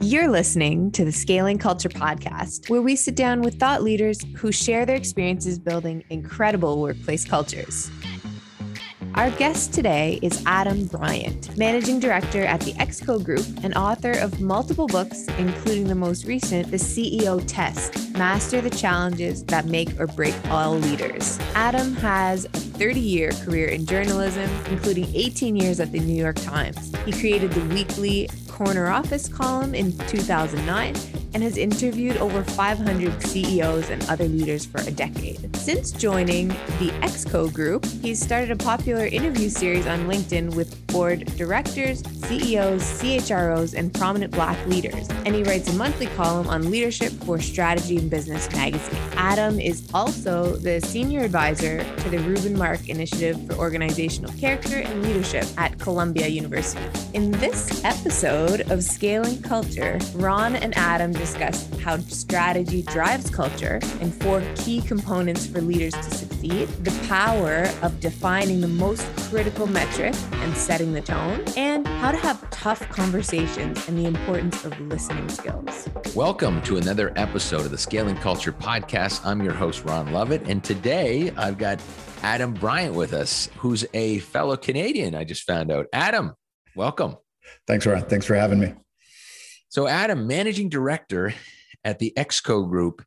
You're listening to the Scaling Culture Podcast, where we sit down with thought leaders who share their experiences building incredible workplace cultures. Our guest today is Adam Bryant, Managing Director at the Exco Group and author of multiple books, including the most recent, The CEO Test Master the Challenges That Make or Break All Leaders. Adam has a 30 year career in journalism, including 18 years at the New York Times. He created the weekly Corner Office column in 2009 and has interviewed over 500 CEOs and other leaders for a decade. Since joining the Exco Group, he's started a popular interview series on LinkedIn with board directors, CEOs, CHROs, and prominent Black leaders. And he writes a monthly column on leadership for Strategy and Business magazine. Adam is also the senior advisor to the Reuben Mark Initiative for Organizational Character and Leadership at Columbia University. In this episode of Scaling Culture, Ron and Adam discuss how strategy drives culture and four key components for leaders to succeed, the power of defining the most critical metric and setting the tone, and how to have tough conversations and the importance of listening skills. Welcome to another episode of the Scaling Culture Podcast. I'm your host, Ron Lovett, and today I've got Adam Bryant with us, who's a fellow Canadian, I just found out. Adam, welcome. Thanks, Ron. Thanks for having me. So, Adam, managing director at the Exco Group.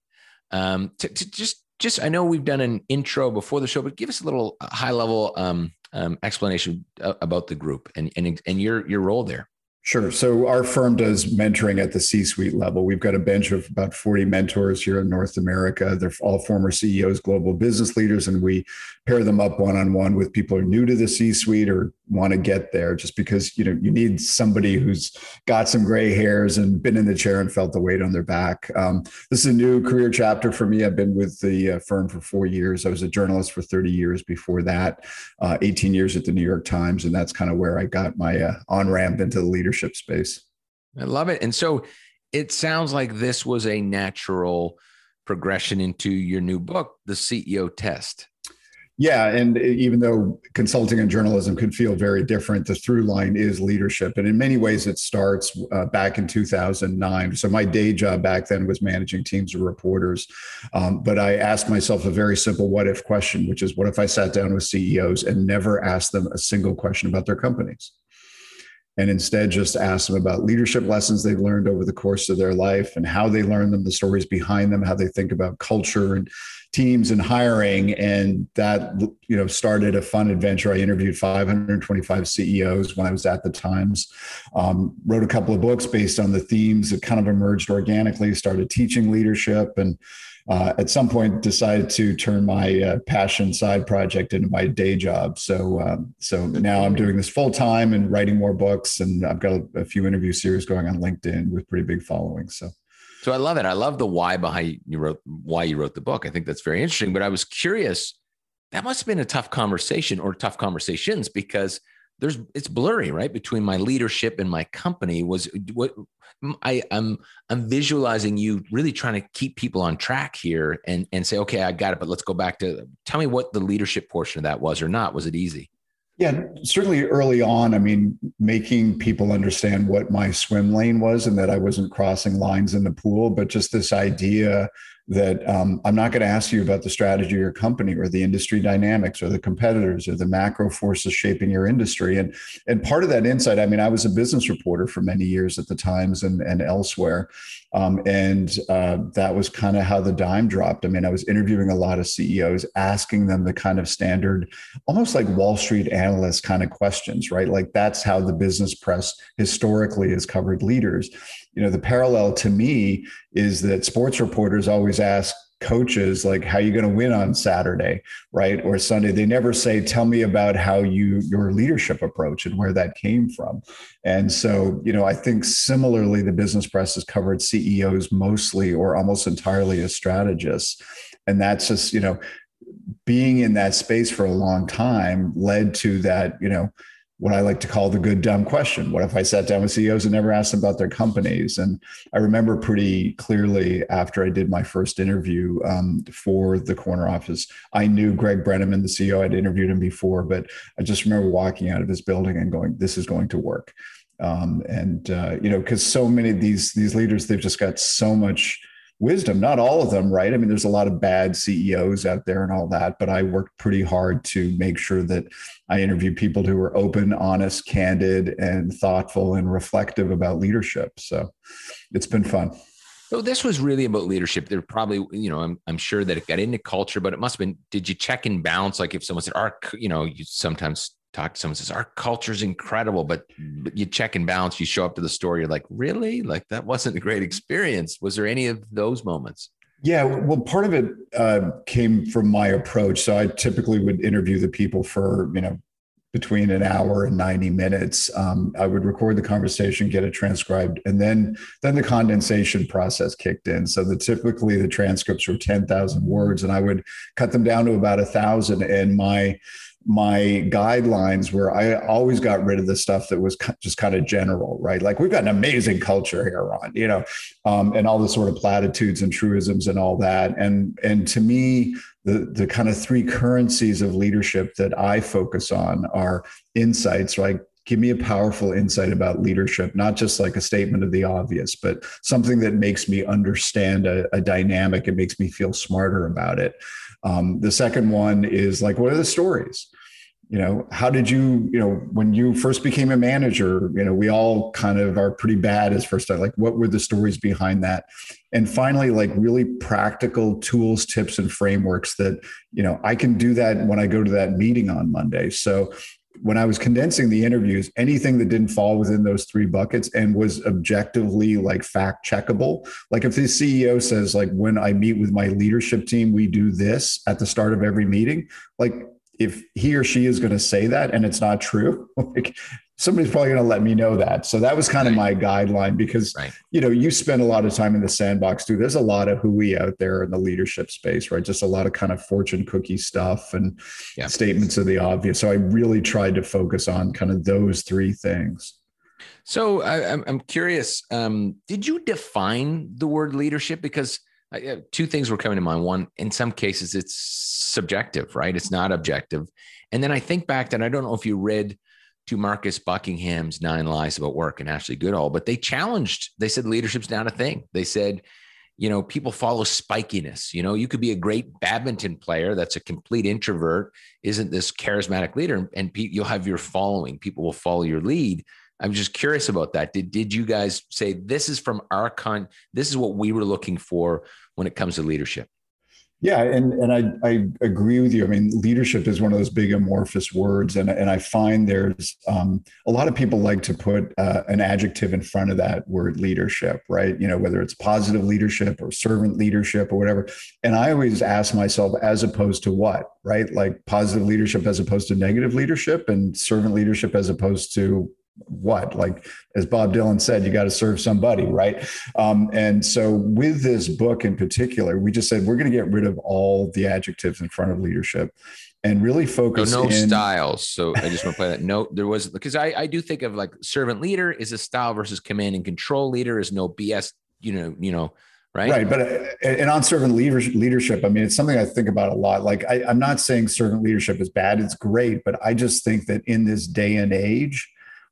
Um, to, to just, just I know we've done an intro before the show, but give us a little uh, high level um, um, explanation uh, about the group and and and your your role there. Sure. So our firm does mentoring at the C-suite level. We've got a bench of about 40 mentors here in North America. They're all former CEOs, global business leaders, and we pair them up one-on-one with people who are new to the C-suite or want to get there just because you know you need somebody who's got some gray hairs and been in the chair and felt the weight on their back. Um, this is a new career chapter for me. I've been with the uh, firm for four years. I was a journalist for 30 years before that uh, 18 years at the new york times and that's kind of where i got my uh, on ramp into the leadership space. I love it. And so it sounds like this was a natural progression into your new book the ceo test yeah, and even though consulting and journalism can feel very different, the through line is leadership, and in many ways, it starts uh, back in 2009. So my day job back then was managing teams of reporters, um, but I asked myself a very simple "what if" question, which is, what if I sat down with CEOs and never asked them a single question about their companies? and instead just ask them about leadership lessons they've learned over the course of their life and how they learn them, the stories behind them, how they think about culture and teams and hiring. And that you know started a fun adventure. I interviewed 525 CEOs when I was at the Times. Um, wrote a couple of books based on the themes that kind of emerged organically. Started teaching leadership and uh, at some point decided to turn my uh, passion side project into my day job. So um, so now I'm doing this full time and writing more books, and I've got a, a, few interview series going on LinkedIn with pretty big following So. So I love it. I love the why behind you wrote why you wrote the book. I think that's very interesting. But I was curious. That must have been a tough conversation or tough conversations because there's it's blurry right between my leadership and my company was what I, I'm I'm visualizing you really trying to keep people on track here and and say, okay, I got it, but let's go back to tell me what the leadership portion of that was or not. Was it easy? Yeah, certainly early on. I mean, making people understand what my swim lane was and that I wasn't crossing lines in the pool, but just this idea that um, I'm not going to ask you about the strategy of your company or the industry dynamics or the competitors or the macro forces shaping your industry. And and part of that insight, I mean, I was a business reporter for many years at the Times and, and elsewhere. Um, and uh, that was kind of how the dime dropped. I mean, I was interviewing a lot of CEOs, asking them the kind of standard, almost like Wall Street analyst kind of questions, right? Like that's how the business press historically has covered leaders you know the parallel to me is that sports reporters always ask coaches like how you going to win on saturday right or sunday? They never say tell me about how you your leadership approach and where that came from. And so you know i think similarly the business press has covered ceos mostly or almost entirely as strategists. And that's just you know being in that space for a long time led to that you know what I like to call the good dumb question. What if I sat down with CEOs and never asked them about their companies? And I remember pretty clearly after I did my first interview um, for the corner office, I knew Greg Brenneman, the CEO. I'd interviewed him before, but I just remember walking out of his building and going, "This is going to work." Um, and uh, you know, because so many of these these leaders, they've just got so much wisdom. Not all of them, right? I mean, there's a lot of bad CEOs out there and all that, but I worked pretty hard to make sure that I interviewed people who were open, honest, candid, and thoughtful and reflective about leadership. So it's been fun. So this was really about leadership. There probably, you know, I'm, I'm sure that it got into culture, but it must have been, did you check and balance? Like if someone said, our, you know, you sometimes talk to someone says our culture is incredible but, but you check and balance you show up to the store you're like really like that wasn't a great experience was there any of those moments yeah well part of it uh, came from my approach. So i typically would interview the people for you know between an hour and 90 minutes. Um, i would record the conversation get it transcribed and then then the condensation process kicked in. So the typically the transcripts were 10000 words and i would cut them down to about a thousand. And my my guidelines where I always got rid of the stuff that was just kind of general, right? Like we've got an amazing culture here, on, you know, um, and all the sort of platitudes and truisms and all that. And and to me, the the kind of three currencies of leadership that I focus on are insights, right? Give me a powerful insight about leadership, not just like a statement of the obvious, but something that makes me understand a, a dynamic and makes me feel smarter about it. Um, the second one is like, what are the stories? You know, how did you, you know, when you first became a manager, you know, we all kind of are pretty bad as first time. Like, what were the stories behind that? And finally, like really practical tools, tips, and frameworks that, you know, I can do that when I go to that meeting on Monday. So when I was condensing the interviews, anything that didn't fall within those three buckets and was objectively like fact checkable, like if the CEO says, like, when I meet with my leadership team, we do this at the start of every meeting, like if he or she is going to say that and it's not true, like somebody's probably going to let me know that. So that was kind of my guideline because right. you know you spend a lot of time in the sandbox too. There's a lot of hooey out there in the leadership space, right? Just a lot of kind of fortune cookie stuff and yeah. statements of the obvious. So I really tried to focus on kind of those three things. So I, I'm curious. Um, did you define the word leadership? Because two things were coming to mind. One, in some cases, it's subjective, right? It's not objective. And then I think back that I don't know if you read to Marcus Buckingham's Nine Lies About Work and Ashley Goodall, but they challenged, they said leadership's not a thing. They said, you know, people follow spikiness. You know, you could be a great badminton player that's a complete introvert, isn't this charismatic leader, and you'll have your following. People will follow your lead. I'm just curious about that. Did did you guys say this is from our con? This is what we were looking for when it comes to leadership? Yeah, and and I I agree with you. I mean, leadership is one of those big amorphous words, and and I find there's um, a lot of people like to put uh, an adjective in front of that word leadership, right? You know, whether it's positive leadership or servant leadership or whatever. And I always ask myself, as opposed to what, right? Like positive leadership as opposed to negative leadership, and servant leadership as opposed to what? Like as bob dylan said you got to serve somebody right? Um, and so with this book in particular we just said we're going to get rid of all the adjectives in front of leadership and really focus no, no in- styles. So i just want to play that note there was because I, I do think of like servant leader is a style versus command and control leader is no bs you know you know right? Right but uh, and on servant leadership i mean it's something i think about a lot. Like I, i'm not saying servant leadership is bad it's great but i just think that in this day and age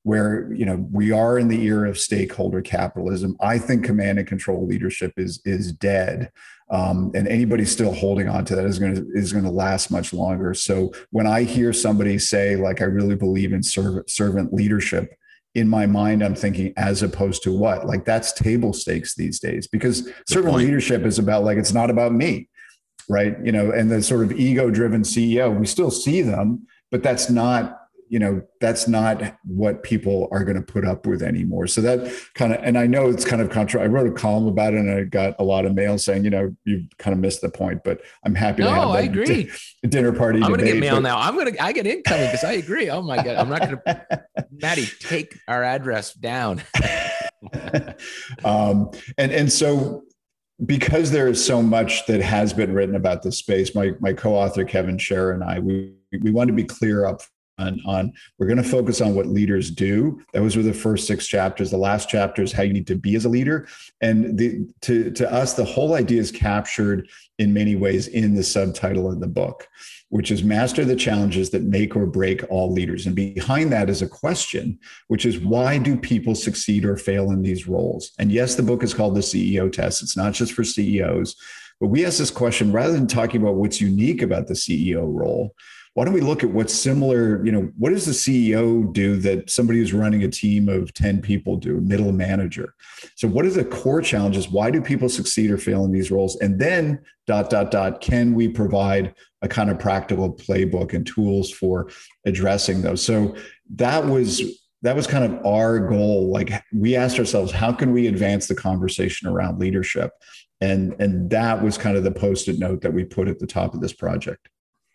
where you know we are in the era of stakeholder capitalism. I think command and control leadership is is dead. Um, and anybody still holding on to that is going to is going to last much longer. So when i hear somebody say like i really believe in servant servant leadership in my mind i'm thinking as opposed to what? Like that's table stakes these days because Good servant point. leadership is about like it's not about me right? You know and the sort of ego driven ceo we still see them but that's not you know that's not what people are going to put up with anymore. So that kind of and i know it's kind of contra i wrote a column about it and i got a lot of mail saying you know you kind of missed the point but i'm happy no, to have i agree. d- dinner party i'm going to get mail but, now. I'm going to i get incoming because i agree. Oh my god i'm not going to maddie take our address down. Um and and so because there is so much that has been written about this space my my co-author kevin Sharer and i we we want to be clear up on we're going to focus on what leaders do. Those were the first six chapters. The last chapter is how you need to be as a leader. And the to to us the whole idea is captured in many ways in the subtitle of the book which is master the challenges that make or break all leaders. And behind that is a question which is why do people succeed or fail in these roles? And yes the book is called the ceo test. It's not just for ceos but we ask this question rather than talking about what's unique about the ceo role why don't we look at what's similar you know what does the ceo do that somebody who's running a team of 10 people do middle manager? So what are the core challenges? Why do people succeed or fail in these roles? And then dot dot dot can we provide a kind of practical playbook and tools for addressing those? So that was that was kind of our goal. Like we asked ourselves how can we advance the conversation around leadership? And and that was kind of the post-it note that we put at the top of this project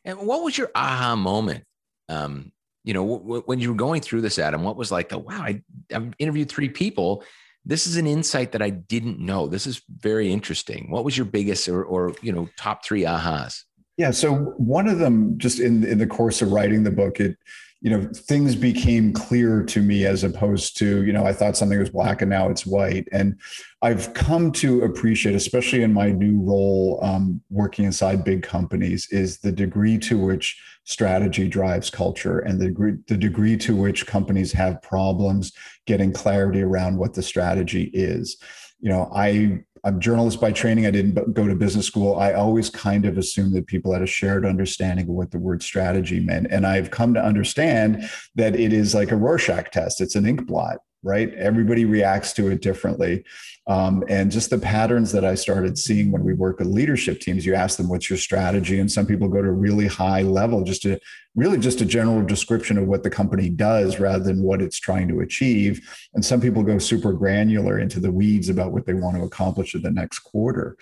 and what was your aha moment? Um, you know, w- w- when you were going through this, Adam, what was like the wow? I, I've interviewed three people. This is an insight that I didn't know. This is very interesting. What was your biggest or, or you know top three ahas? Yeah, so one of them, just in in the course of writing the book, it you know things became clear to me as opposed to you know i thought something was black and now it's white. And i've come to appreciate especially in my new role um, working inside big companies is the degree to which strategy drives culture and the degree, the degree to which companies have problems getting clarity around what the strategy is. You know i I'm journalist by training. I didn't go to business school. I always kind of assumed that people had a shared understanding of what the word strategy meant. And I've come to understand that it is like a Rorschach test. It's an ink blot right? Everybody reacts to it differently. Um, and just the patterns that I started seeing when we work with leadership teams, you ask them, what's your strategy? And some people go to a really high level, just to really just a general description of what the company does rather than what it's trying to achieve. And some people go super granular into the weeds about what they want to accomplish in the next quarter.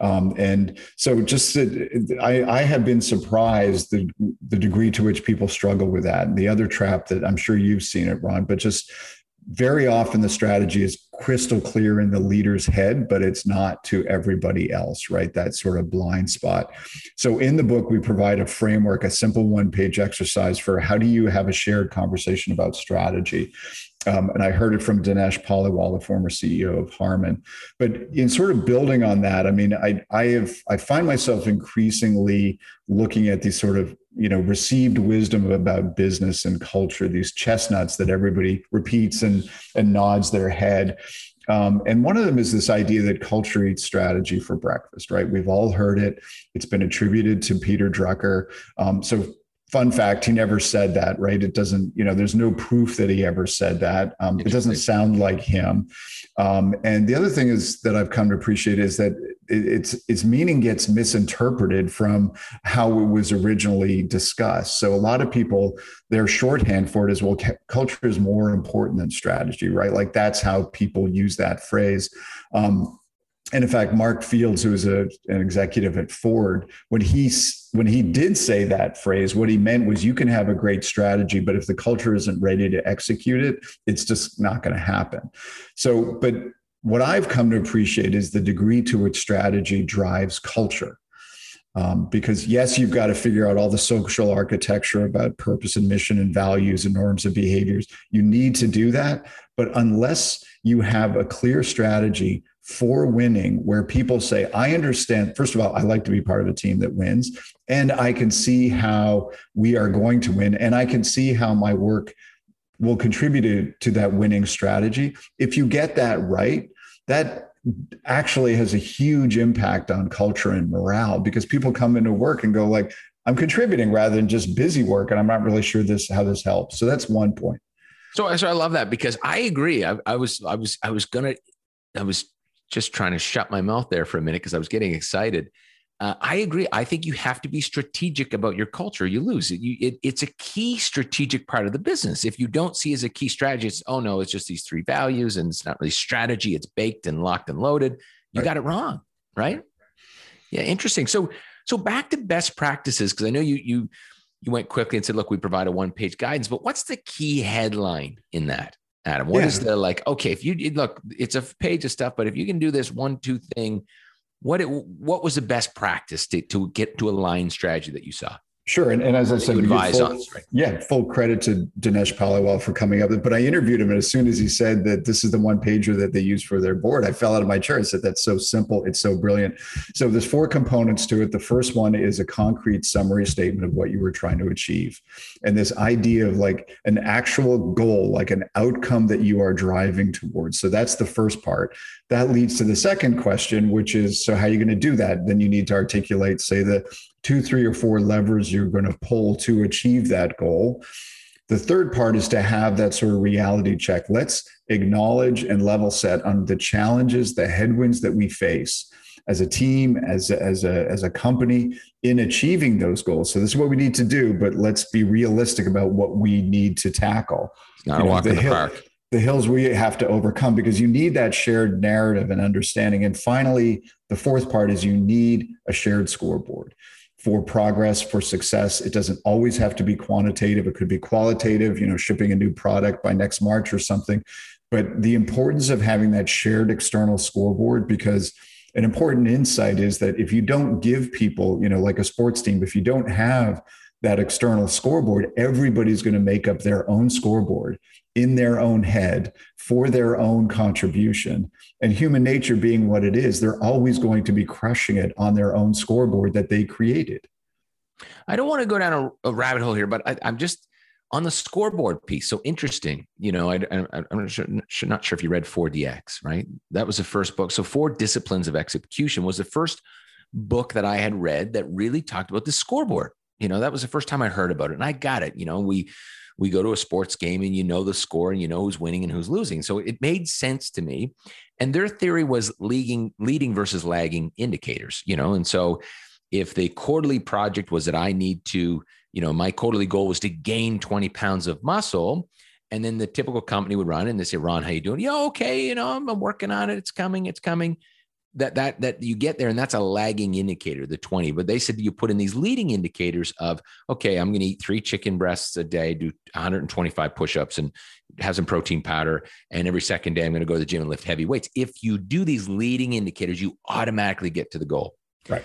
Um, and so just I, I have been surprised the, the degree to which people struggle with that. And the other trap that I'm sure you've seen it, Ron, but just very often the strategy is crystal clear in the leader's head, but it's not to everybody else, right? That sort of blind spot. So in the book, we provide a framework, a simple one page exercise for how do you have a shared conversation about strategy. Um, and I heard it from Dinesh Paliwal, the former CEO of Harman. But in sort of building on that, I mean, I, I have I find myself increasingly looking at these sort of you know received wisdom about business and culture, these chestnuts that everybody repeats and and nods their head. Um, and one of them is this idea that culture eats strategy for breakfast, right? We've all heard it. It's been attributed to Peter Drucker. Um, so fun fact he never said that right? It doesn't you know there's no proof that he ever said that. Um, it doesn't sound like him. Um, and the other thing is that i've come to appreciate is that it, its its meaning gets misinterpreted from how it was originally discussed. So a lot of people their shorthand for it is well culture is more important than strategy right? Like that's how people use that phrase. Um, and in fact, Mark Fields, who was a, an executive at Ford, when he when he did say that phrase, what he meant was you can have a great strategy, but if the culture isn't ready to execute it, it's just not going to happen. So, but what I've come to appreciate is the degree to which strategy drives culture. Um, because yes, you've got to figure out all the social architecture about purpose and mission and values and norms and behaviors. You need to do that, but unless you have a clear strategy for winning where people say, I understand. First of all, I like to be part of a team that wins, and I can see how we are going to win, and I can see how my work will contribute to that winning strategy. If you get that right, that actually has a huge impact on culture and morale because people come into work and go like i'm contributing rather than just busy work and i'm not really sure this how this helps so that's one point so, so i love that because i agree I, I was i was i was gonna i was just trying to shut my mouth there for a minute because I was getting excited. Uh, I agree. I think you have to be strategic about your culture. You lose it. You, it. It's a key strategic part of the business. If you don't see as a key strategy, it's oh no, it's just these three values, and it's not really strategy. It's baked and locked and loaded. You right. got it wrong, right? Yeah, interesting. So, so back to best practices because I know you you you went quickly and said, look, we provide a one page guidance, but what's the key headline in that? Adam? What yeah. is the like? Okay, if you look, it's a page of stuff, but if you can do this one two thing, what it, what was the best practice to, to get to a line strategy that you saw? Sure, and, and as I said, advise full, on, right? yeah, full credit to Dinesh Paliwal for coming up. But I interviewed him, and as soon as he said that this is the one pager that they use for their board, I fell out of my chair. I said, "That's so simple. It's so brilliant." So there's four components to it. The first one is a concrete summary statement of what you were trying to achieve, and this idea of like an actual goal, like an outcome that you are driving towards. So that's the first part. That leads to the second question, which is, so how are you going to do that? Then you need to articulate, say, the two, three, or four levers you're going to pull to achieve that goal. The third part is to have that sort of reality check. Let's acknowledge and level set on the challenges, the headwinds that we face as a team, as a, as a, as a company in achieving those goals. So this is what we need to do, but let's be realistic about what we need to tackle. It's not you know, a walk in the hill, park. The hills we have to overcome because you need that shared narrative and understanding. And finally, the fourth part is you need a shared scoreboard for progress for success. It doesn't always have to be quantitative. It could be qualitative you know shipping a new product by next march or something. But the importance of having that shared external scoreboard because an important insight is that if you don't give people you know like a sports team if you don't have that external scoreboard everybody's going to make up their own scoreboard in their own head for their own contribution and human nature being what it is, they're always going to be crushing it on their own scoreboard that they created. I don't want to go down a, a rabbit hole here, but I, am just on the scoreboard piece. So interesting. You know, I, am not sure, not sure if you read 4DX, right? That was the first book. So, Four Disciplines of Execution was the first book that I had read that really talked about the scoreboard. You know, that was the first time I heard about it, and I got it. You know, we we go to a sports game and you know the score and you know who's winning and who's losing. So it made sense to me. And their theory was leading, leading versus lagging indicators, you know, and so if the quarterly project was that I need to, you know, my quarterly goal was to gain 20 pounds of muscle. And then the typical company would run and they say, Ron, how you doing? Yeah, okay, you know, I'm, I'm working on it. It's coming, it's coming that that that you get there and that's a lagging indicator the 20 but they said you put in these leading indicators of okay i'm going to eat three chicken breasts a day do 125 push-ups and have some protein powder and every second day i'm going to go to the gym and lift heavy weights. If you do these leading indicators you automatically get to the goal. Right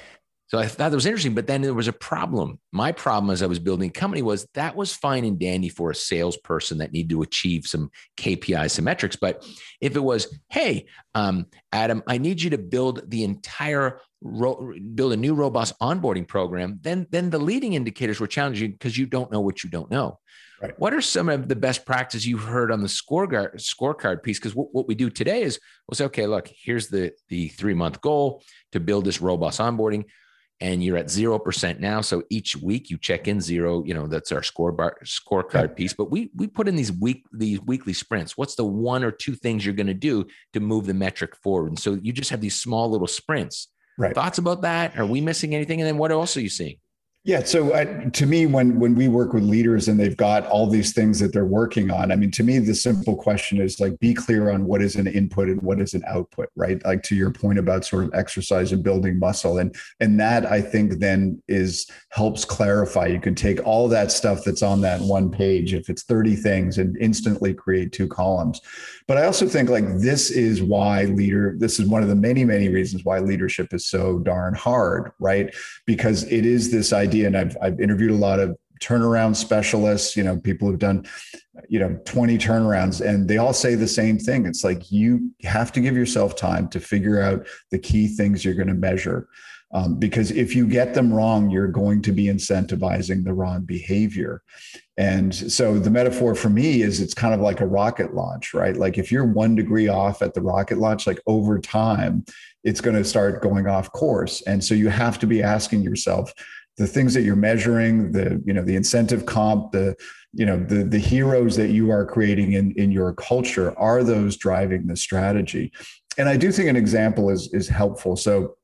so I thought that was interesting, but then there was a problem. My problem as I was building a company was that was fine and dandy for a salesperson that needed to achieve some KPIs, some metrics. But if it was, hey, um, Adam, I need you to build the entire ro- build a new robust onboarding program, then then the leading indicators were challenging because you don't know what you don't know. Right. What are some of the best practices you've heard on the scorecard scorecard piece? Because what, what we do today is we'll say, okay, look, here's the the three month goal to build this robust onboarding and you're at 0% now. So each week you check in zero, you know, that's our score bar, scorecard piece. But we we put in these week these weekly sprints. What's the one or two things you're going to do to move the metric forward? And so you just have these small little sprints. Right. Thoughts about that? Are we missing anything? And then what else are you seeing? Yeah. So uh, to me, when when we work with leaders and they've got all these things that they're working on, I mean, to me, the simple question is like, be clear on what is an input and what is an output, right? Like to your point about sort of exercise and building muscle, and and that I think then is helps clarify. You can take all that stuff that's on that one page, if it's thirty things, and instantly create two columns. But I also think like this is why leader. This is one of the many many reasons why leadership is so darn hard, right? Because it is this idea idea. And I've, I've interviewed a lot of turnaround specialists, you know, people who've done, you know, 20 turnarounds, and they all say the same thing. It's like you have to give yourself time to figure out the key things you're going to measure. Um, because if you get them wrong, you're going to be incentivizing the wrong behavior. And so the metaphor for me is it's kind of like a rocket launch, right? Like if you're one degree off at the rocket launch, like over time, it's going to start going off course. And so you have to be asking yourself, the things that you're measuring, the you know the incentive comp, the you know the the heroes that you are creating in in your culture are those driving the strategy. And I do think an example is is helpful. So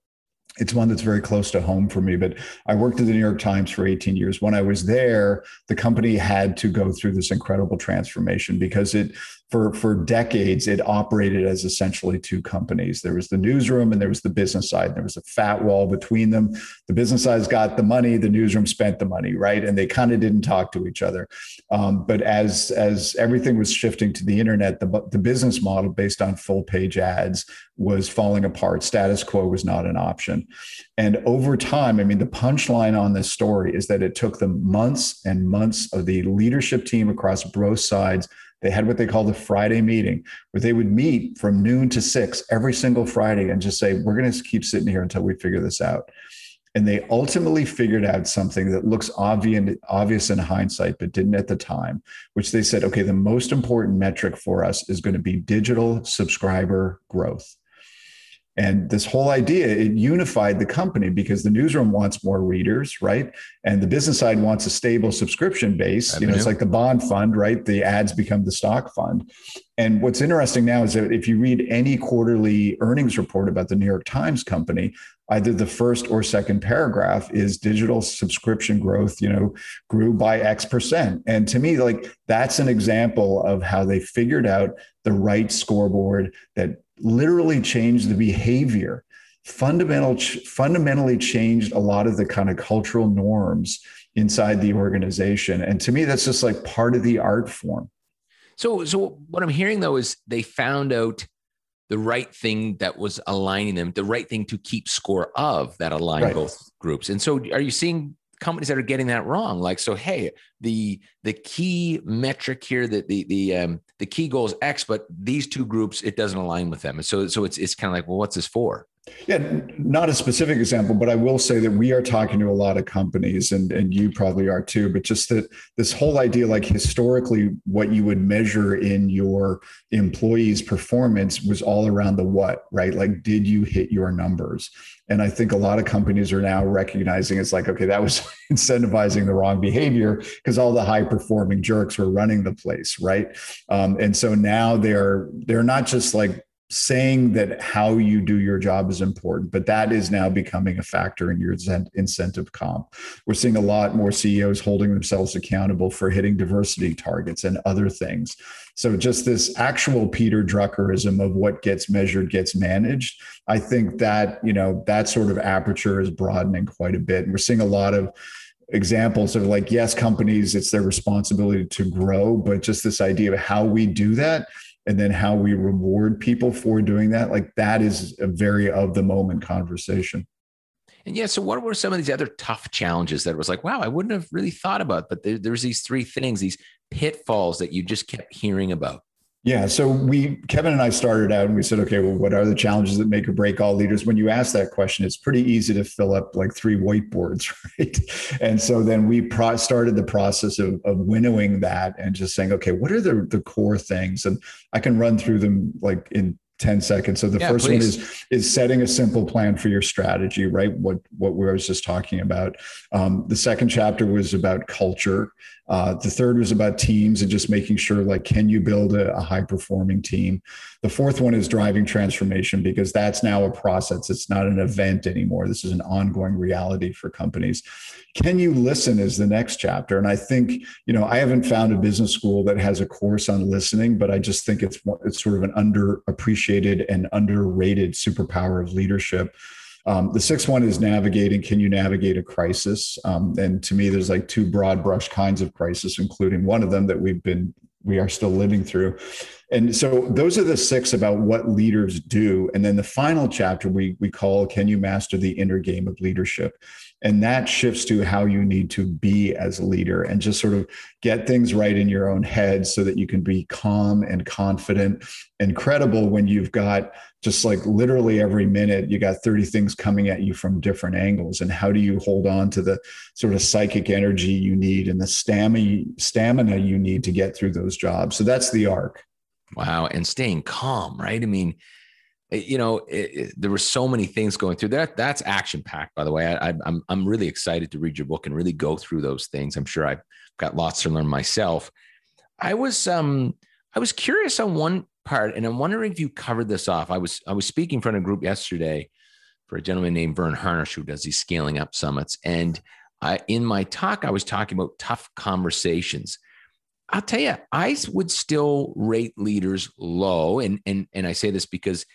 it's one that's very close to home for me. But I worked at the New York Times for 18 years. When I was there, the company had to go through this incredible transformation because it for for decades it operated as essentially two companies. There was the newsroom and there was the business side. There was a fat wall between them. The business side got the money the newsroom spent the money right? And they kind of didn't talk to each other. Um, but as as everything was shifting to the internet the, the business model based on full page ads was falling apart. Status quo was not an option And over time, I mean, the punchline on this story is that it took them months and months of the leadership team across both sides. They had what they called a Friday meeting where they would meet from noon to six every single Friday and just say, We're going to keep sitting here until we figure this out and they ultimately figured out something that looks obvious obvious in hindsight but didn't at the time which they said okay the most important metric for us is going to be digital subscriber growth and this whole idea it unified the company because the newsroom wants more readers right? And the business side wants a stable subscription base. You know it's like the bond fund right? The ads become the stock fund. And what's interesting now is that if you read any quarterly earnings report about the New York Times company, either the first or second paragraph is digital subscription growth, you know, grew by X percent. And to me, like that's an example of how they figured out the right scoreboard that literally changed the behavior fundamental fundamentally changed a lot of the kind of cultural norms inside the organization and to me that's just like part of the art form so, so what I'm hearing though is they found out the right thing that was aligning them, the right thing to keep score of that aligned right. both groups. And so, are you seeing companies that are getting that wrong? Like, so hey, the the key metric here, that the the um, the key goal is X, but these two groups it doesn't align with them, and so so it's it's kind of like, well, what's this for? Yeah, not a specific example, but I will say that we are talking to a lot of companies, and and you probably are too. But just that this whole idea, like historically, what you would measure in your employees' performance was all around the what, right? Like, did you hit your numbers? And I think a lot of companies are now recognizing it's like, okay, that was incentivizing the wrong behavior because all the high performing jerks were running the place, right? Um, and so now they're they're not just like saying that how you do your job is important, but that is now becoming a factor in your incentive comp. We're seeing a lot more CEOs holding themselves accountable for hitting diversity targets and other things. So just this actual Peter Druckerism of what gets measured gets managed. I think that, you know, that sort of aperture is broadening quite a bit. And we're seeing a lot of examples of like, yes, companies, it's their responsibility to grow, but just this idea of how we do that and then how we reward people for doing that like that is a very of the moment conversation. And yeah so what were some of these other tough challenges that was like wow i wouldn't have really thought about but there, there's these three things these pitfalls that you just kept hearing about yeah. So we, Kevin and I started out and we said, okay, well, what are the challenges that make or break all leaders? When you ask that question, it's pretty easy to fill up like three whiteboards, right? And so then we pro- started the process of, of winnowing that and just saying, okay, what are the, the core things? And I can run through them like in 10 seconds. So the yeah, first please. one is is setting a simple plan for your strategy, right? What what we were just talking about. Um, the second chapter was about culture. Uh, the third was about teams and just making sure, like, can you build a, a high performing team? The fourth one is driving transformation because that's now a process. It's not an event anymore. This is an ongoing reality for companies. Can you listen is the next chapter. And I think, you know, I haven't found a business school that has a course on listening, but I just think it's, it's sort of an underappreciated and underrated superpower of leadership. Um, the sixth one is navigating. Can you navigate a crisis? Um, and to me, there's like two broad brush kinds of crisis, including one of them that we've been we are still living through. And so those are the six about what leaders do. And then the final chapter we we call Can you master the inner game of leadership? And that shifts to how you need to be as a leader and just sort of get things right in your own head so that you can be calm and confident and credible when you've got just like literally every minute you got 30 things coming at you from different angles. And how do you hold on to the sort of psychic energy you need and the stamina stamina you need to get through those jobs? So that's the arc. Wow. And staying calm right? I mean you know, it, it, there were so many things going through that. That's action packed, by the way. I, am I'm, I'm really excited to read your book and really go through those things. I'm sure I've got lots to learn myself. I was um I was curious on one part, and I'm wondering if you covered this off. I was I was speaking in front of a group yesterday for a gentleman named Verne Harnish who does these scaling up summits, and I, in my talk I was talking about tough conversations. I'll tell you, I would still rate leaders low, and and and I say this because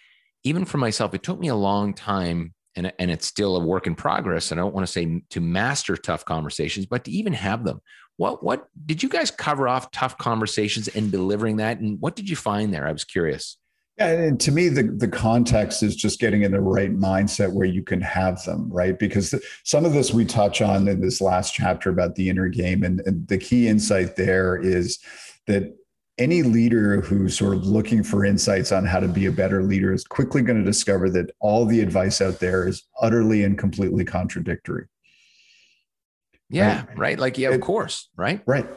even for myself, it took me a long time and, and it's still a work in progress. And I don't want to say to master tough conversations, but to even have them. What what did you guys cover off tough conversations and delivering that? And what did you find there? I was curious. Yeah, and to me, the, the context is just getting in the right mindset where you can have them, right? Because some of this we touch on in this last chapter about the inner game. And, and the key insight there is that any leader who's sort of looking for insights on how to be a better leader is quickly going to discover that all the advice out there is utterly and completely contradictory. Yeah, right. right. Like, yeah, of course, right? Right.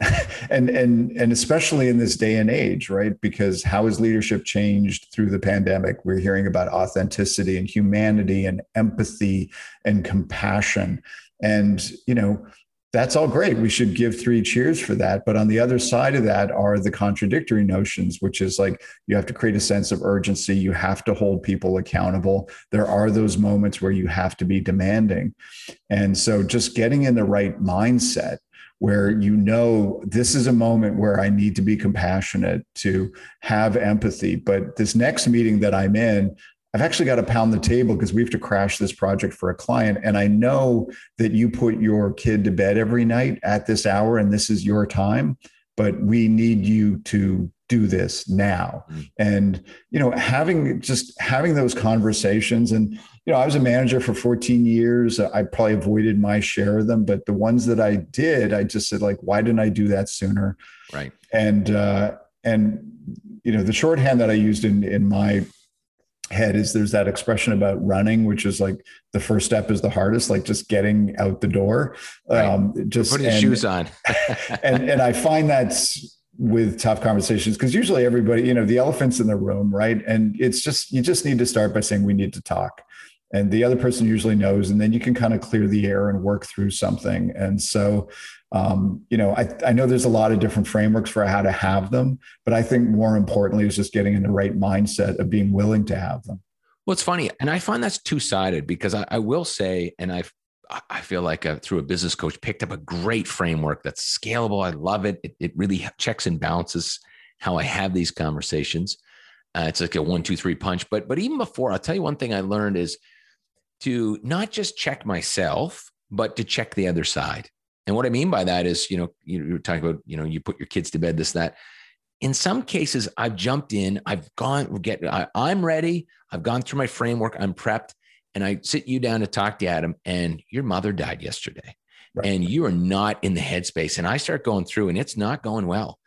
And and and especially in this day and age, right? Because how has leadership changed through the pandemic? We're hearing about authenticity and humanity and empathy and compassion. And, you know, that's all great. We should give three cheers for that. But on the other side of that are the contradictory notions, which is like you have to create a sense of urgency. You have to hold people accountable. There are those moments where you have to be demanding. And so just getting in the right mindset where you know this is a moment where I need to be compassionate, to have empathy. But this next meeting that I'm in, I've actually got to pound the table because we have to crash this project for a client. And I know that you put your kid to bed every night at this hour and this is your time, but we need you to do this now. Mm-hmm. And, you know, having just having those conversations and, you know, I was a manager for 14 years. I probably avoided my share of them, but the ones that I did, I just said like, why didn't I do that sooner? Right. And, uh, and, you know, the shorthand that I used in, in my head is there's that expression about running, which is like the first step is the hardest, like just getting out the door. Right. Um, just putting and, shoes on. and and I find that's with tough conversations because usually everybody, you know, the elephant's in the room, right? And it's just you just need to start by saying we need to talk. And the other person usually knows, and then you can kind of clear the air and work through something. And so um, you know, I, I know there's a lot of different frameworks for how to have them, but I think more importantly is just getting in the right mindset of being willing to have them. Well, it's funny, and I find that's two sided because I, I, will say, and I've I feel like a, uh, through a business coach picked up a great framework that's scalable. I love it. It, it really checks and balances how I have these conversations. Uh, it's like a one, two, three punch. But but even before, I'll tell you one thing I learned is to not just check myself, but to check the other side. And what I mean by that is, you know, you're talking about, you know, you put your kids to bed, this, that. In some cases, I've jumped in, I've gone, get, I, I'm ready. I've gone through my framework, I'm prepped, and I sit you down to talk to Adam, and your mother died yesterday, right. and you are not in the headspace. And I start going through, and it's not going well.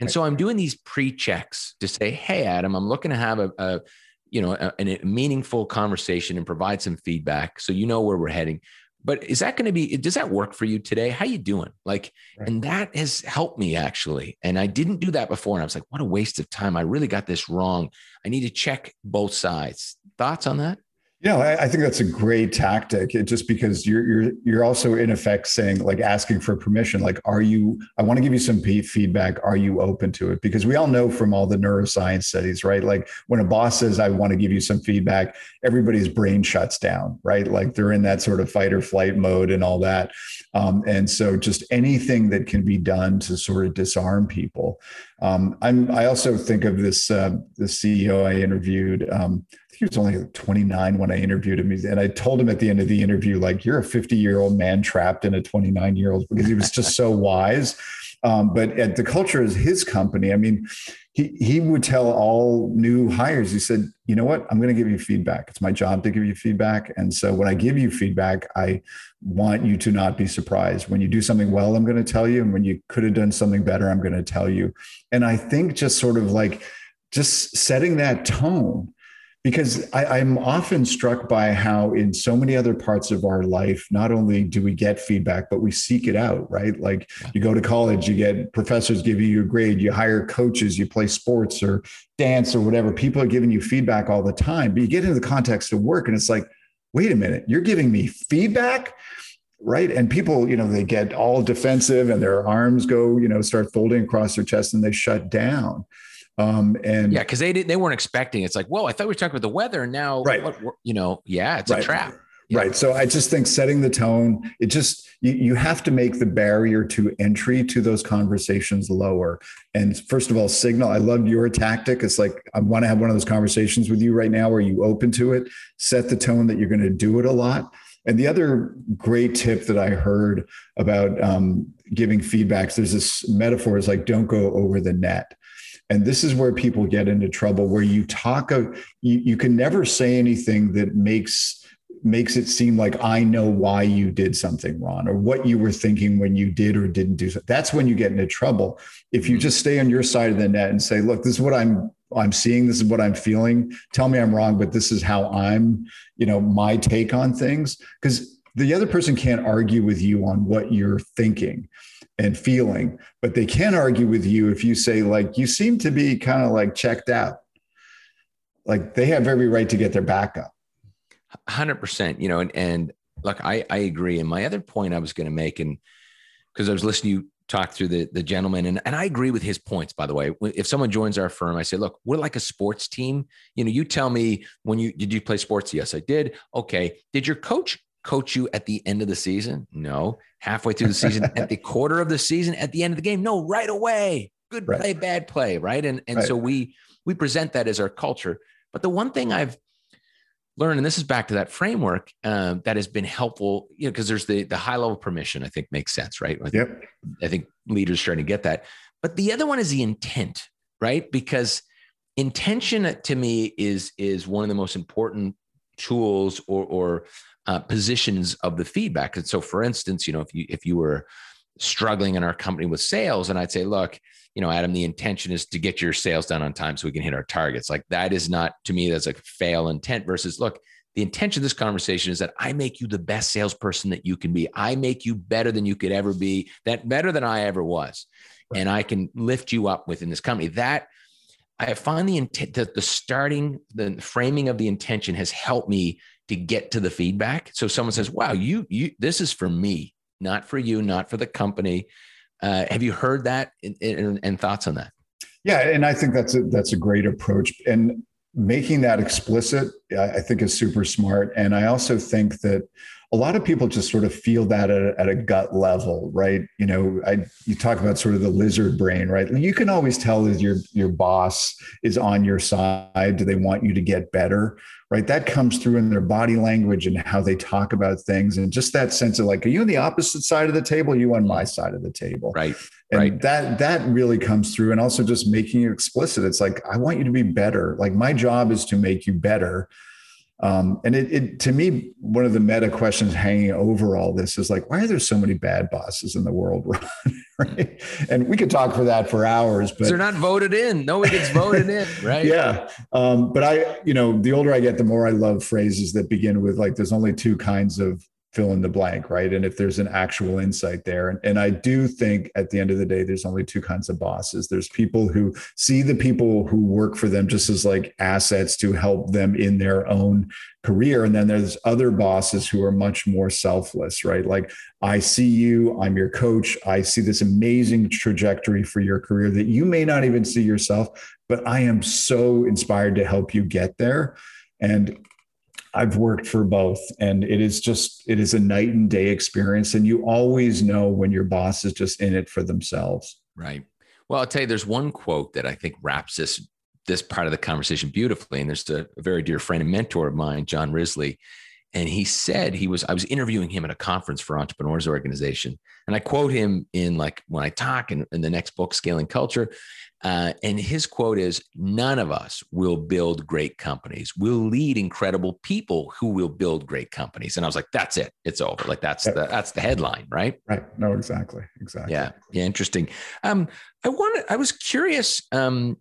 And so I'm doing these pre-checks to say, "Hey, Adam, I'm looking to have a, a you know, a, a, meaningful conversation and provide some feedback, so you know where we're heading." But is that going to be does that work for you today? How you doing? Like right. and that has helped me actually. And i didn't do that before and i was like what a waste of time. I really got this wrong. I need to check both sides. Thoughts on that know, I, I, think that's a great tactic. It, just because you're you're you're also in effect saying like asking for permission. Like, are you? I want to give you some feedback. Are you open to it? Because we all know from all the neuroscience studies, right? Like when a boss says, "I want to give you some feedback," everybody's brain shuts down, right? Like they're in that sort of fight or flight mode and all that. Um, and so, just anything that can be done to sort of disarm people. Um, I'm. I also think of this uh, the CEO I interviewed. Um, he was only 29 when I interviewed him. And I told him at the end of the interview, like, you're a 50 year old man trapped in a 29 year old because he was just so wise. Um, but at the culture is his company. I mean, he, he would tell all new hires, he said, you know what? I'm going to give you feedback. It's my job to give you feedback. And so when I give you feedback, I want you to not be surprised. When you do something well, I'm going to tell you. And when you could have done something better, I'm going to tell you. And I think just sort of like, just setting that tone because I, am often struck by how in so many other parts of our life not only do we get feedback but we seek it out right? Like you go to college you get professors giving you a grade you hire coaches you play sports or dance or whatever. People are giving you feedback all the time but you get into the context of work and it's like wait a minute you're giving me feedback? Right? And people you know they get all defensive and their arms go you know start folding across their chest and they shut down um, and yeah, because they didn't, they weren't expecting. It's like, whoa, I thought we were talking about the weather, and now, right? What, you know, yeah, it's right. a trap. Yeah. Right. So I just think setting the tone, it just you, you have to make the barrier to entry to those conversations lower. And first of all, signal. I loved your tactic. It's like I want to have one of those conversations with you right now. Are you open to it? Set the tone that you're going to do it a lot. And the other great tip that I heard about um, giving feedbacks, there's this metaphor is like don't go over the net and this is where people get into trouble where you talk of you, you can never say anything that makes makes it seem like I know why you did something wrong or what you were thinking when you did or didn't do something. That's when you get into trouble. If you mm-hmm. just stay on your side of the net and say, look, this is what I'm I'm seeing, this is what I'm feeling. Tell me I'm wrong, but this is how I'm, you know, my take on things. Because the other person can't argue with you on what you're thinking and feeling, but they can argue with you if you say, like, you seem to be kind of like checked out. Like they have every right to get their back up. 100%. You know, and, and look, I, I agree. And my other point I was going to make, and because I was listening to you talk through the, the gentleman, and, and I agree with his points, by the way. If someone joins our firm, I say, look, we're like a sports team. You know, you tell me when you did you play sports? Yes, I did. Okay. Did your coach coach you at the end of the season? No. Halfway through the season, at the quarter of the season, at the end of the game? No, right away. Good right. play, bad play, right? And and right. so we we present that as our culture. But the one thing I've learned, and this is back to that framework um, that has been helpful, you know, because there's the the high level permission. I think makes sense, right? I think, yep. I think leaders trying to get that. But the other one is the intent, right? Because intention to me is is one of the most important tools or or uh, positions of the feedback. And so, for instance, you know, if you if you were struggling in our company with sales, and I'd say, look, you know, Adam, the intention is to get your sales done on time so we can hit our targets. Like that is not to me that's a fail intent. Versus, look, the intention of this conversation is that I make you the best salesperson that you can be. I make you better than you could ever be. That better than I ever was, right. and I can lift you up within this company. That I find the intent, the, the starting, the framing of the intention has helped me to get to the feedback. So someone says, "Wow, you you this is for me, not for you, not for the company." Uh, have you heard that and, thoughts on that? Yeah, and I think that's a that's a great approach, and making that explicit, I think, is super smart. And I also think that a lot of people just sort of feel that at a, at a gut level, right? You know, I you talk about sort of the lizard brain, right? You can always tell that your your boss is on your side. Do they want you to get better? Right. That comes through in their body language and how they talk about things, and just that sense of like, are you on the opposite side of the table? you on my side of the table? Right. And right. that that really comes through, and also just making it explicit. It's like I want you to be better. Like my job is to make you better um, and it, it, to me, one of the meta questions hanging over all this is like, why are there so many bad bosses in the world? right? And we could talk for that for hours, but they're not voted in. No one gets voted in, right? Yeah. Um, but I, you know, the older I get, the more I love phrases that begin with like, there's only two kinds of fill in the blank, right? And if there's an actual insight there. And, and I do think at the end of the day, there's only two kinds of bosses. There's people who see the people who work for them just as like assets to help them in their own career. And then there's other bosses who are much more selfless, right? Like, I see you, I'm your coach, I see this amazing trajectory for your career that you may not even see yourself, but I am so inspired to help you get there. And I've worked for both and it is just it is a night and day experience and you always know when your boss is just in it for themselves. Right. Well, I'll tell you there's one quote that I think wraps this this part of the conversation beautifully and there's a, a very dear friend and mentor of mine, John Risley, and he said he was I was interviewing him at a conference for entrepreneurs organization and I quote him in like when I talk in, in the next book Scaling Culture uh, and his quote is None of us will build great companies. We'll lead incredible people who will build great companies. And I was like, That's it. It's over. Like, that's the, that's the headline, right? Right. No, exactly. Exactly. Yeah. Yeah. Interesting. Um, I wanted, I was curious. Um,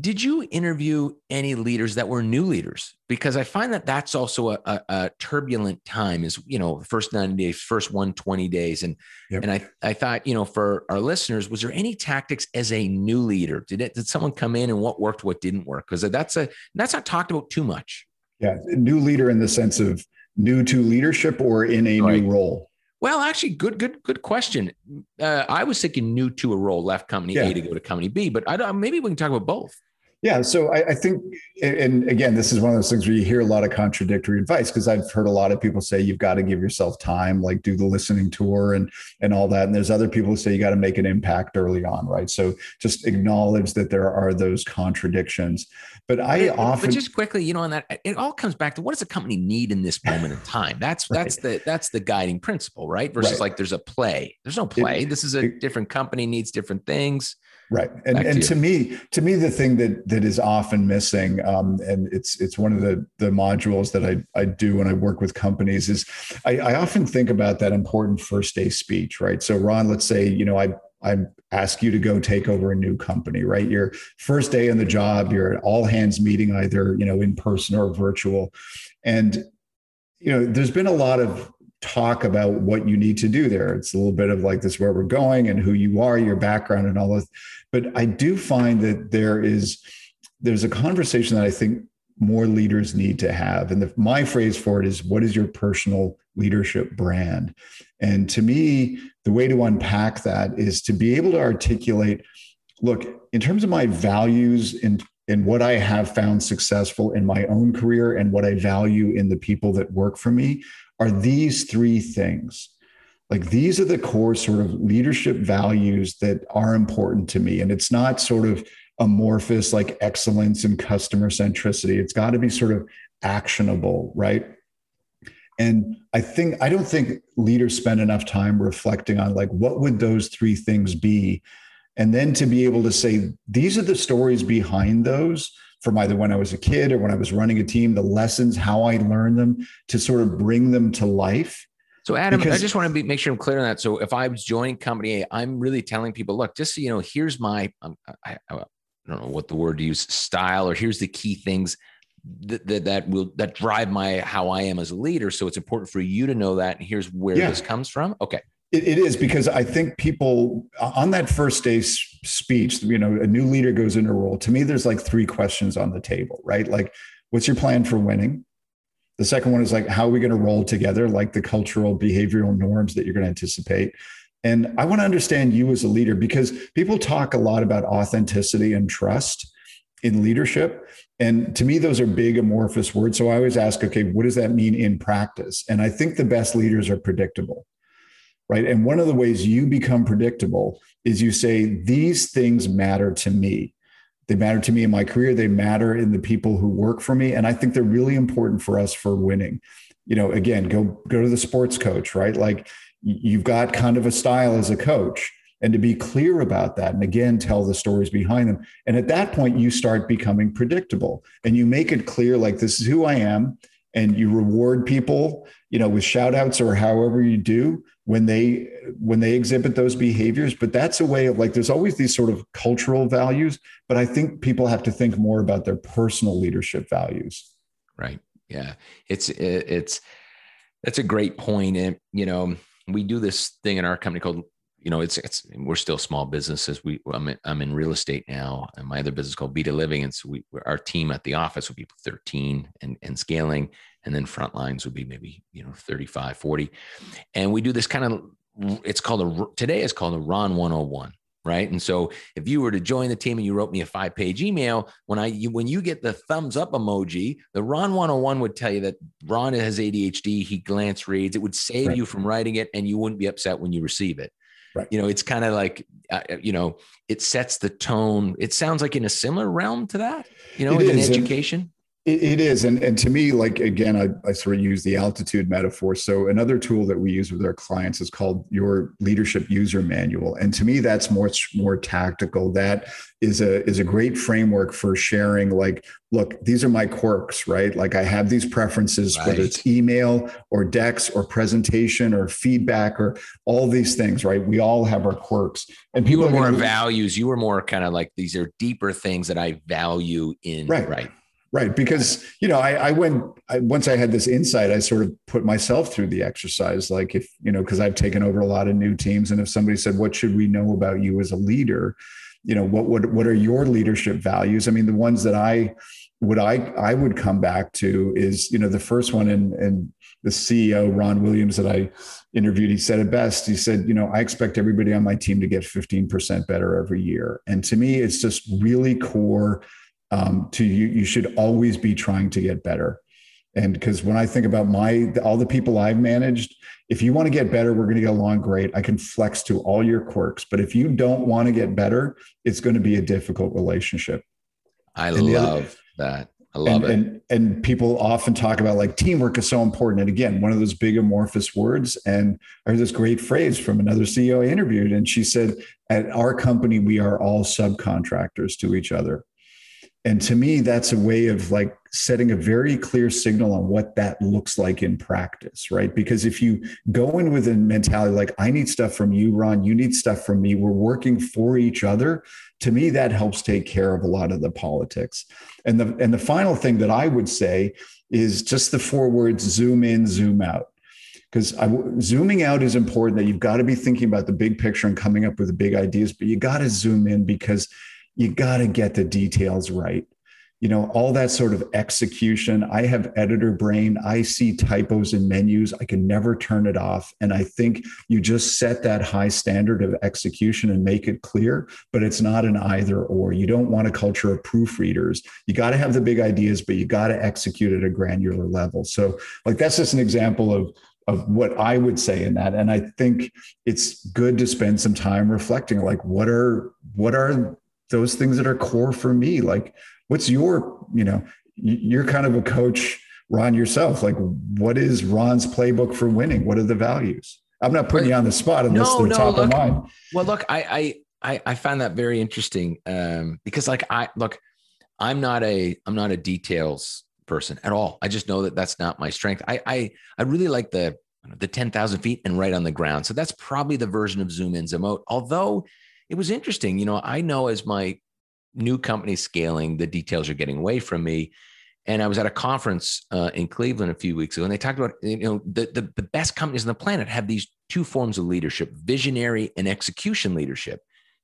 did you interview any leaders that were new leaders? Because I find that that's also a, a, a turbulent time. Is you know, the first ninety days, first one twenty days, and yep. and I I thought you know for our listeners, was there any tactics as a new leader? Did it did someone come in and what worked, what didn't work? Because that's a that's not talked about too much. Yeah, new leader in the sense of new to leadership or in a right. new role. Well, actually, good, good, good question. Uh, I was thinking new to a role, left company yeah. A to go to company B, but I don't, maybe we can talk about both. Yeah, so I, I, think, and again, this is one of those things where you hear a lot of contradictory advice because I've heard a lot of people say you've got to give yourself time, like do the listening tour and and all that. And there's other people who say you got to make an impact early on, right? So just acknowledge that there are those contradictions. But I but, often, but just quickly, you know, on that, it all comes back to what does a company need in this moment in time? That's right. that's the that's the guiding principle, right? Versus right. like there's a play. There's no play. It, this is a it, different company needs different things Right. And and to, to, me, to me, the thing that that is often missing, um, and it's it's one of the the modules that I I do when I work with companies is I, I often think about that important first day speech, right? So Ron, let's say, you know, I I ask you to go take over a new company, right? Your first day in the job, you're at all hands meeting, either you know in person or virtual, and you know there's been a lot of talk about what you need to do there. It's a little bit of like this where we're going and who you are, your background, and all this. But I do find that there is there's a conversation that I think more leaders need to have. And the, my phrase for it is, what is your personal leadership brand? And to me, the way to unpack that is to be able to articulate, look, in terms of my values and and what I have found successful in my own career and what I value in the people that work for me, are these three things. Like these are the core sort of leadership values that are important to me. And it's not sort of amorphous like excellence and customer centricity. It's got to be sort of actionable, right? And I think I don't think leaders spend enough time reflecting on like what would those three things be and then to be able to say these are the stories behind those from either when I was a kid or when I was running a team, the lessons, how I learned them to sort of bring them to life. So, Adam, because, I just want to be, make sure I'm clear on that. So, if I was joining company A, I'm really telling people, look, just so you know, here's my, um, I, I, don't know what the word to use, style, or here's the key things that, that, that will that drive my how I am as a leader. So, it's important for you to know that. And here's where yeah. this comes from. Okay. It, it is because I think people on that first day speech, you know, a new leader goes into role. To me, there's like three questions on the table, right? Like, what's your plan for winning? The second one is like, how are we going to roll together, like the cultural behavioral norms that you're going to anticipate? And I want to understand you as a leader because people talk a lot about authenticity and trust in leadership. And to me, those are big amorphous words. So I always ask, okay, what does that mean in practice? And I think the best leaders are predictable right? And one of the ways you become predictable is you say, These things matter to me. They matter to me in my career. They matter in the people who work for me. And I think they're really important for us for winning. You know, again, go go to the sports coach, right? Like you've got kind of a style as a coach. And to be clear about that, and again, tell the stories behind them. And at that point, you start becoming predictable and you make it clear like, this is who I am. And you reward people, you know, with shout outs or however you do when they when they exhibit those behaviors. But that's a way of like there's always these sort of cultural values but i think people have to think more about their personal leadership values. Right. Yeah. It's it's that's a great point. And you know we do this thing in our company called you know it's it's we're still small businesses. We i'm in, I'm in real estate now and my other business called beta living and so we our team at the office would be 13 and and scaling and then front lines would be maybe you know 35 40 and we do this kind of it's called a today it's called a ron 101 right? And so if you were to join the team and you wrote me a five page email when i you, when you get the thumbs up emoji the ron 101 would tell you that ron has adhd he glance reads it would save right. you from writing it and you wouldn't be upset when you receive it Right. You know, it's kind of like, uh, you know, it sets the tone. It sounds like in a similar realm to that, you know, it in is. education. It, it is. And, and to me, like, again, I, I sort of use the altitude metaphor. So another tool that we use with our clients is called your leadership user manual. And to me, that's much more tactical. That is a, is a great framework for sharing like, look, these are my quirks, right? Like I have these preferences, right. whether it's email or decks or presentation or feedback or all these things, right? We all have our quirks. And people you were more values. You were more kind of like, these are deeper things that I value in, right. right Right. Because, you know, I, I went, I, once I had this insight, I sort of put myself through the exercise. Like if, you know, because I've taken over a lot of new teams. And if somebody said, what should we know about you as a leader? You know, what, what, what are your leadership values? I mean, the ones that I, would I, I would come back to is, you know, the first one and, and the CEO, Ron Williams, that I interviewed, he said it best. He said, you know, I expect everybody on my team to get 15% better every year. And to me, it's just really core um, to you you should always be trying to get better and because when i think about my all the people i've managed if you want to get better we're going to get along great i can flex to all your quirks but if you don't want to get better it's going to be a difficult relationship i and love other, that I love and, it. And, and people often talk about like teamwork is so important. And again, one of those big amorphous words. And I heard this great phrase from another CEO I interviewed. And she said, at our company, we are all subcontractors to each other. And to me, that's a way of like setting a very clear signal on what that looks like in practice, right? Because if you go in with a mentality like, I need stuff from you, Ron, you need stuff from me, we're working for each other, to me, that helps take care of a lot of the politics. And the, and the final thing that I would say is just the four words zoom in, zoom out because zooming out is important that you've got to be thinking about the big picture and coming up with the big ideas but you got to zoom in because you got to get the details right. You know all that sort of execution i have editor brain i see typos in menus i can never turn it off. And i think you just set that high standard of execution and make it clear but it's not an either or. You don't want a culture of proofreaders. You got to have the big ideas but you got to execute at a granular level. So like that's just an example of of what I would say in that. And I think it's good to spend some time reflecting like what are what are those things that are core for me. Like what's your you know you're kind of a coach ron yourself. Like what is ron's playbook for winning? What are the values? I'm not putting you on the spot unless no, they're no, top look, of mind. well look i i i find that very interesting um because like i look i'm not a i'm not a details person at all. I just know that that's not my strength. I i i really like the the 10,000 feet and right on the ground. So that's probably the version of zoom in, zoom out. Although it was interesting. You know, I know as my new company scaling, the details are getting away from me. And I was at a conference uh, in Cleveland a few weeks ago, and they talked about you know the, the the best companies on the planet have these two forms of leadership: visionary and execution leadership.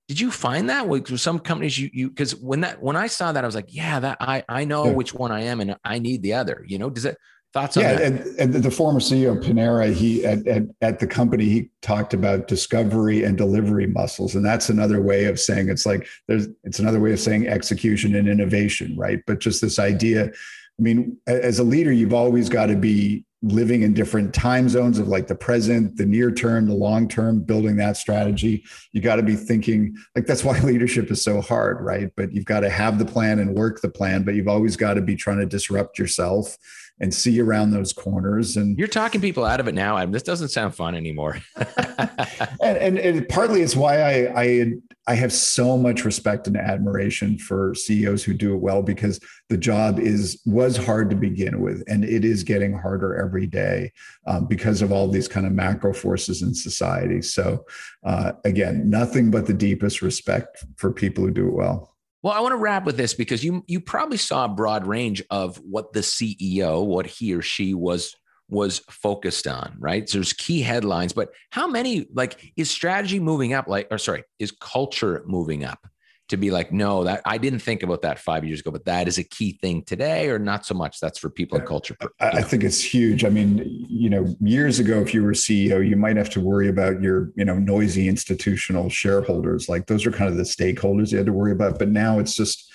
Did you find that with some companies you you because when that when I saw that I was like, yeah, that I I know yeah. which one I am and I need the other. You know, does it Thoughts on yeah, that? And, and the former CEO of Panera, he at, at, at the company, he talked about discovery and delivery muscles, and that's another way of saying it's like there's it's another way of saying execution and innovation, right? But just this idea. I mean, as a leader, you've always got to be living in different time zones of like the present, the near term, the long term, building that strategy. You got to be thinking like that's why leadership is so hard, right? But you've got to have the plan and work the plan, but you've always got to be trying to disrupt yourself and see around those corners. And you're talking people out of it now. Adam. This doesn't sound fun anymore. and, and, and, partly it's why I, I I have so much respect and admiration for CEOs who do it well because the job is was hard to begin with, and it is getting harder every day um, because of all these kind of macro forces in society. So uh, again, nothing but the deepest respect for people who do it well. Well, I want to wrap with this because you you probably saw a broad range of what the CEO, what he or she was was focused on, right? So there's key headlines, but how many like is strategy moving up like or sorry, is culture moving up? To be like, no, that I didn't think about that five years ago, but that is a key thing today, or not so much. That's for people in culture. I, I think it's huge. I mean, you know, years ago, if you were CEO, you might have to worry about your, you know, noisy institutional shareholders. Like those are kind of the stakeholders you had to worry about. But now it's just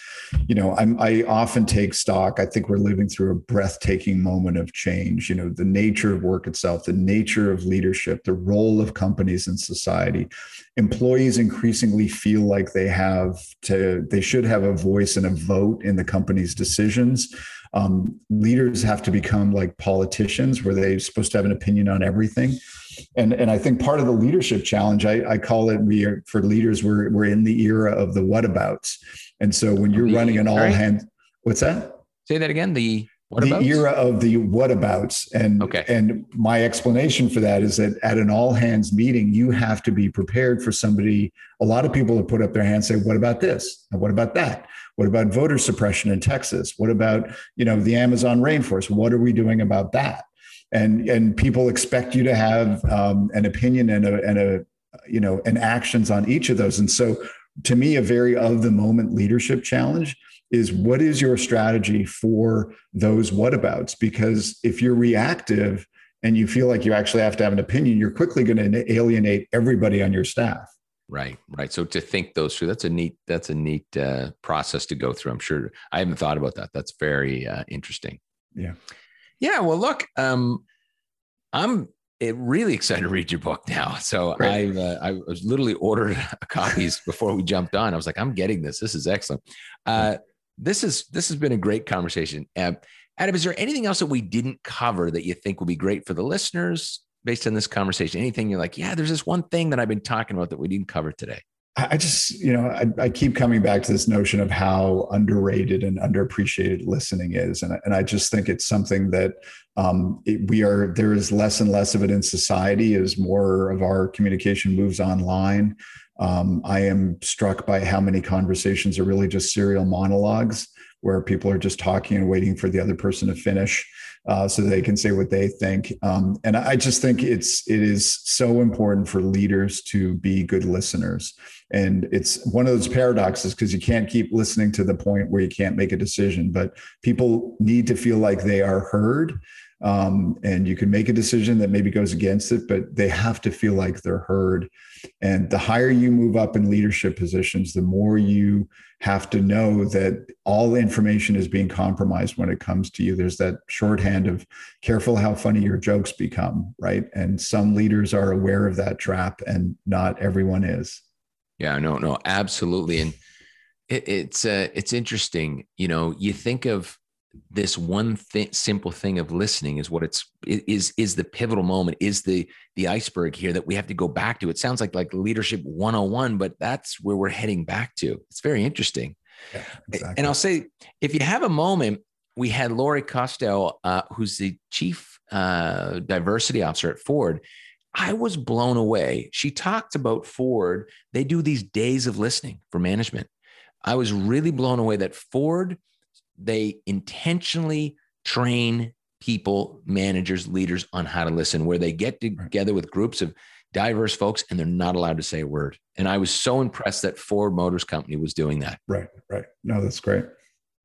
you know, I'm, I often take stock. I think we're living through a breathtaking moment of change. You know, the nature of work itself, the nature of leadership, the role of companies in society. Employees increasingly feel like they have to, they should have a voice and a vote in the company's decisions. Um, leaders have to become like politicians, where they're supposed to have an opinion on everything. And, and I think part of the leadership challenge, I, I call it, we are for leaders, we're, we're in the era of the whatabouts and so when you're the, running an all hands, what's that? Say that again. The the era of the whatabouts. And okay. and my explanation for that is that at an all hands meeting, you have to be prepared for somebody. A lot of people have put up their hands, say, "What about this? And what about that? What about voter suppression in Texas? What about you know the Amazon rainforest? What are we doing about that?" And and people expect you to have um, an opinion and a and a you know and actions on each of those. And so to me, a very of the moment leadership challenge is what is your strategy for those whatabouts? Because if you're reactive and you feel like you actually have to have an opinion, you're quickly going to alienate everybody on your staff. Right, right. So to think those through, that's a neat, that's a neat uh, process to go through. I'm sure I haven't thought about that. That's very uh, interesting. Yeah, yeah. Well, look, um, I'm it, really excited to read your book now. So I uh, I was literally ordered copies before we jumped on. I was like, I'm getting this. This is excellent. Uh, this is this has been a great conversation. Uh, Adam, is there anything else that we didn't cover that you think will be great for the listeners based on this conversation? Anything you're like, yeah, there's this one thing that I've been talking about that we didn't cover today? I just, you know, I, I, keep coming back to this notion of how underrated and underappreciated listening is, and and I just think it's something that um, it, we are. There is less and less of it in society as more of our communication moves online. Um, I am struck by how many conversations are really just serial monologues where people are just talking and waiting for the other person to finish uh, so they can say what they think. Um, and I just think it's it is so important for leaders to be good listeners. And it's one of those paradoxes because you can't keep listening to the point where you can't make a decision, but people need to feel like they are heard. Um, and you can make a decision that maybe goes against it, but they have to feel like they're heard. And the higher you move up in leadership positions, the more you have to know that all information is being compromised when it comes to you. There's that shorthand of careful how funny your jokes become, right? And some leaders are aware of that trap, and not everyone is. Yeah, no, no, absolutely. And it, it's uh, it's interesting. You know, you think of this one thing, simple thing of listening is what it's is is the pivotal moment is the the iceberg here that we have to go back to. It sounds like like leadership 101 but that's where we're heading back to. It's very interesting. Yeah, exactly. and i'll say if you have a moment we had lori costello uh, who's the chief uh, diversity officer at ford. I was blown away. She talked about ford. They do these days of listening for management. I was really blown away that ford they intentionally train people, managers, leaders on how to listen, where they get together with groups of diverse folks and they're not allowed to say a word. And I was so impressed that Ford Motors Company was doing that. Right, right. No, that's great.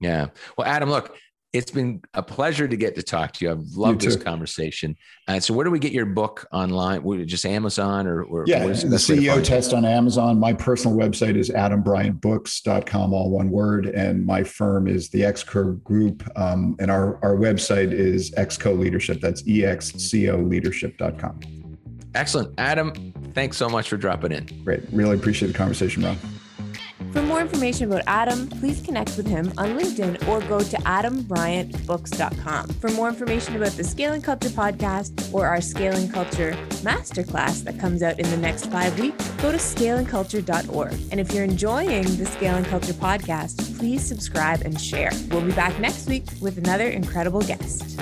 Yeah. Well, Adam, look, it's been a pleasure to get to talk to you. I've loved you this conversation. Uh, so, where do we get your book online? Just Amazon or, or yeah, the, the CEO test on Amazon. My personal website is adambryantbooks.com, all one word. And my firm is the ExCo Group. Um, and our, our website is ExCo Leadership. That's EXCO leadership.com. Excellent. Adam, thanks so much for dropping in. Great. Really appreciate the conversation, Rob. For more information about Adam, please connect with him on LinkedIn or go to adambryantbooks.com. For more information about the Scaling Culture podcast or our Scaling Culture masterclass that comes out in the next five weeks, go to scalingculture.org. And if you're enjoying the Scaling Culture podcast, please subscribe and share. We'll be back next week with another incredible guest.